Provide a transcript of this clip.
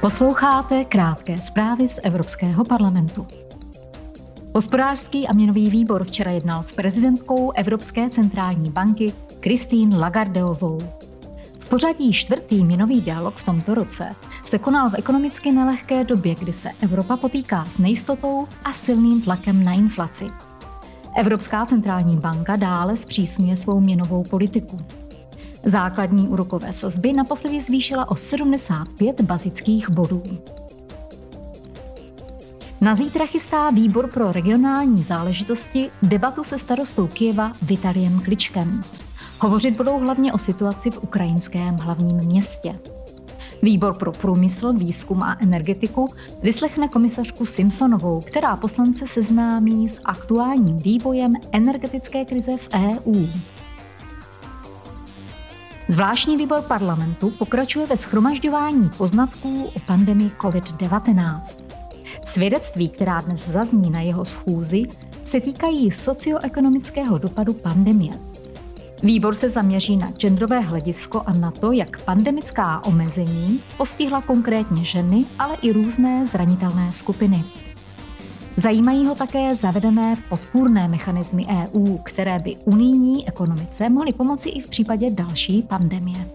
Posloucháte krátké zprávy z Evropského parlamentu. Hospodářský a měnový výbor včera jednal s prezidentkou Evropské centrální banky Christine Lagardeovou. V pořadí čtvrtý měnový dialog v tomto roce se konal v ekonomicky nelehké době, kdy se Evropa potýká s nejistotou a silným tlakem na inflaci. Evropská centrální banka dále zpřísňuje svou měnovou politiku. Základní úrokové sazby naposledy zvýšila o 75 bazických bodů. Na zítra chystá výbor pro regionální záležitosti debatu se starostou Kieva Vitaliem Kličkem. Hovořit budou hlavně o situaci v ukrajinském hlavním městě. Výbor pro průmysl, výzkum a energetiku vyslechne komisařku Simpsonovou, která poslance seznámí s aktuálním vývojem energetické krize v EU. Zvláštní výbor parlamentu pokračuje ve schromažďování poznatků o pandemii COVID-19. Svědectví, která dnes zazní na jeho schůzi, se týkají socioekonomického dopadu pandemie. Výbor se zaměří na genderové hledisko a na to, jak pandemická omezení postihla konkrétně ženy, ale i různé zranitelné skupiny. Zajímají ho také zavedené podpůrné mechanismy EU, které by unijní ekonomice mohly pomoci i v případě další pandemie.